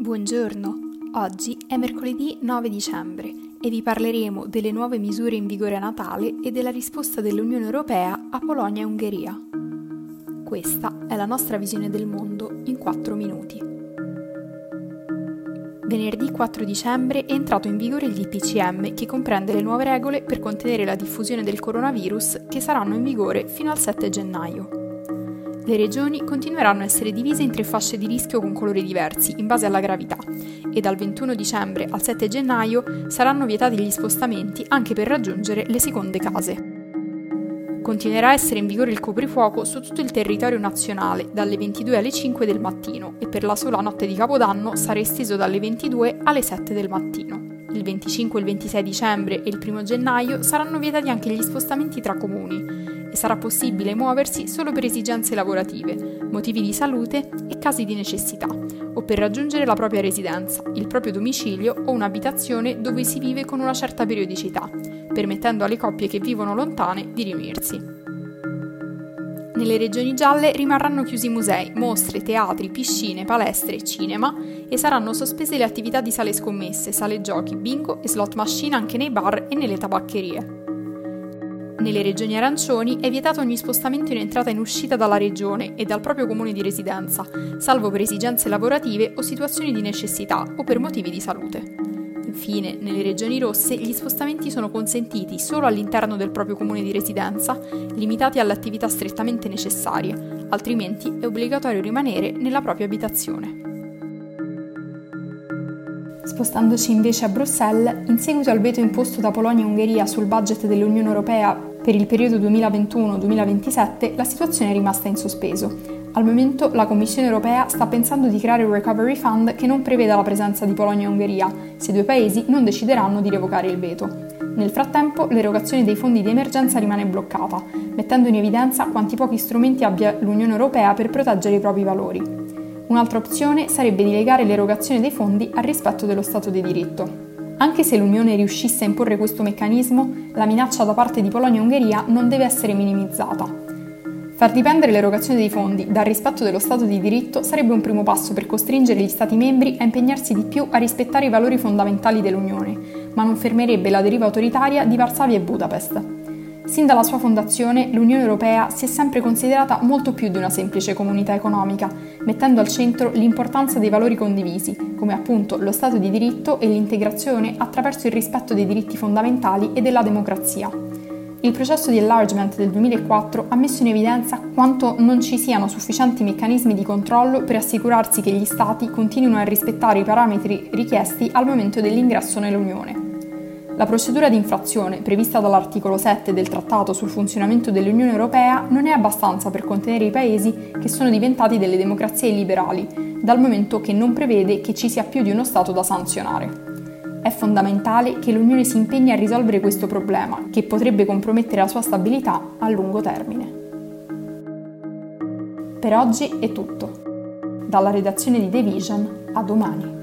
Buongiorno, oggi è mercoledì 9 dicembre e vi parleremo delle nuove misure in vigore a Natale e della risposta dell'Unione Europea a Polonia e Ungheria. Questa è la nostra visione del mondo in 4 minuti. Venerdì 4 dicembre è entrato in vigore il DPCM che comprende le nuove regole per contenere la diffusione del coronavirus che saranno in vigore fino al 7 gennaio. Le regioni continueranno a essere divise in tre fasce di rischio con colori diversi, in base alla gravità, e dal 21 dicembre al 7 gennaio saranno vietati gli spostamenti anche per raggiungere le seconde case. Continuerà a essere in vigore il coprifuoco su tutto il territorio nazionale dalle 22 alle 5 del mattino e per la sola notte di Capodanno sarà esteso dalle 22 alle 7 del mattino. Il 25 e il 26 dicembre e il 1 gennaio saranno vietati anche gli spostamenti tra comuni sarà possibile muoversi solo per esigenze lavorative, motivi di salute e casi di necessità, o per raggiungere la propria residenza, il proprio domicilio o un'abitazione dove si vive con una certa periodicità, permettendo alle coppie che vivono lontane di riunirsi. Nelle regioni gialle rimarranno chiusi musei, mostre, teatri, piscine, palestre cinema e saranno sospese le attività di sale scommesse, sale giochi, bingo e slot machine anche nei bar e nelle tabaccherie. Nelle regioni arancioni è vietato ogni spostamento in entrata e in uscita dalla regione e dal proprio comune di residenza, salvo per esigenze lavorative o situazioni di necessità o per motivi di salute. Infine, nelle regioni rosse gli spostamenti sono consentiti solo all'interno del proprio comune di residenza, limitati alle attività strettamente necessarie, altrimenti è obbligatorio rimanere nella propria abitazione. Spostandoci invece a Bruxelles, in seguito al veto imposto da Polonia e Ungheria sul budget dell'Unione Europea per il periodo 2021-2027, la situazione è rimasta in sospeso. Al momento la Commissione europea sta pensando di creare un recovery fund che non preveda la presenza di Polonia e Ungheria, se i due paesi non decideranno di revocare il veto. Nel frattempo l'erogazione dei fondi di emergenza rimane bloccata, mettendo in evidenza quanti pochi strumenti abbia l'Unione Europea per proteggere i propri valori. Un'altra opzione sarebbe di legare l'erogazione dei fondi al rispetto dello Stato di diritto. Anche se l'Unione riuscisse a imporre questo meccanismo, la minaccia da parte di Polonia e Ungheria non deve essere minimizzata. Far dipendere l'erogazione dei fondi dal rispetto dello Stato di diritto sarebbe un primo passo per costringere gli Stati membri a impegnarsi di più a rispettare i valori fondamentali dell'Unione, ma non fermerebbe la deriva autoritaria di Varsavia e Budapest. Sin dalla sua fondazione l'Unione Europea si è sempre considerata molto più di una semplice comunità economica, mettendo al centro l'importanza dei valori condivisi, come appunto lo Stato di diritto e l'integrazione attraverso il rispetto dei diritti fondamentali e della democrazia. Il processo di enlargement del 2004 ha messo in evidenza quanto non ci siano sufficienti meccanismi di controllo per assicurarsi che gli Stati continuino a rispettare i parametri richiesti al momento dell'ingresso nell'Unione. La procedura di infrazione prevista dall'articolo 7 del Trattato sul funzionamento dell'Unione Europea non è abbastanza per contenere i paesi che sono diventati delle democrazie illiberali, dal momento che non prevede che ci sia più di uno Stato da sanzionare. È fondamentale che l'Unione si impegni a risolvere questo problema, che potrebbe compromettere la sua stabilità a lungo termine. Per oggi è tutto. Dalla redazione di The Vision a domani.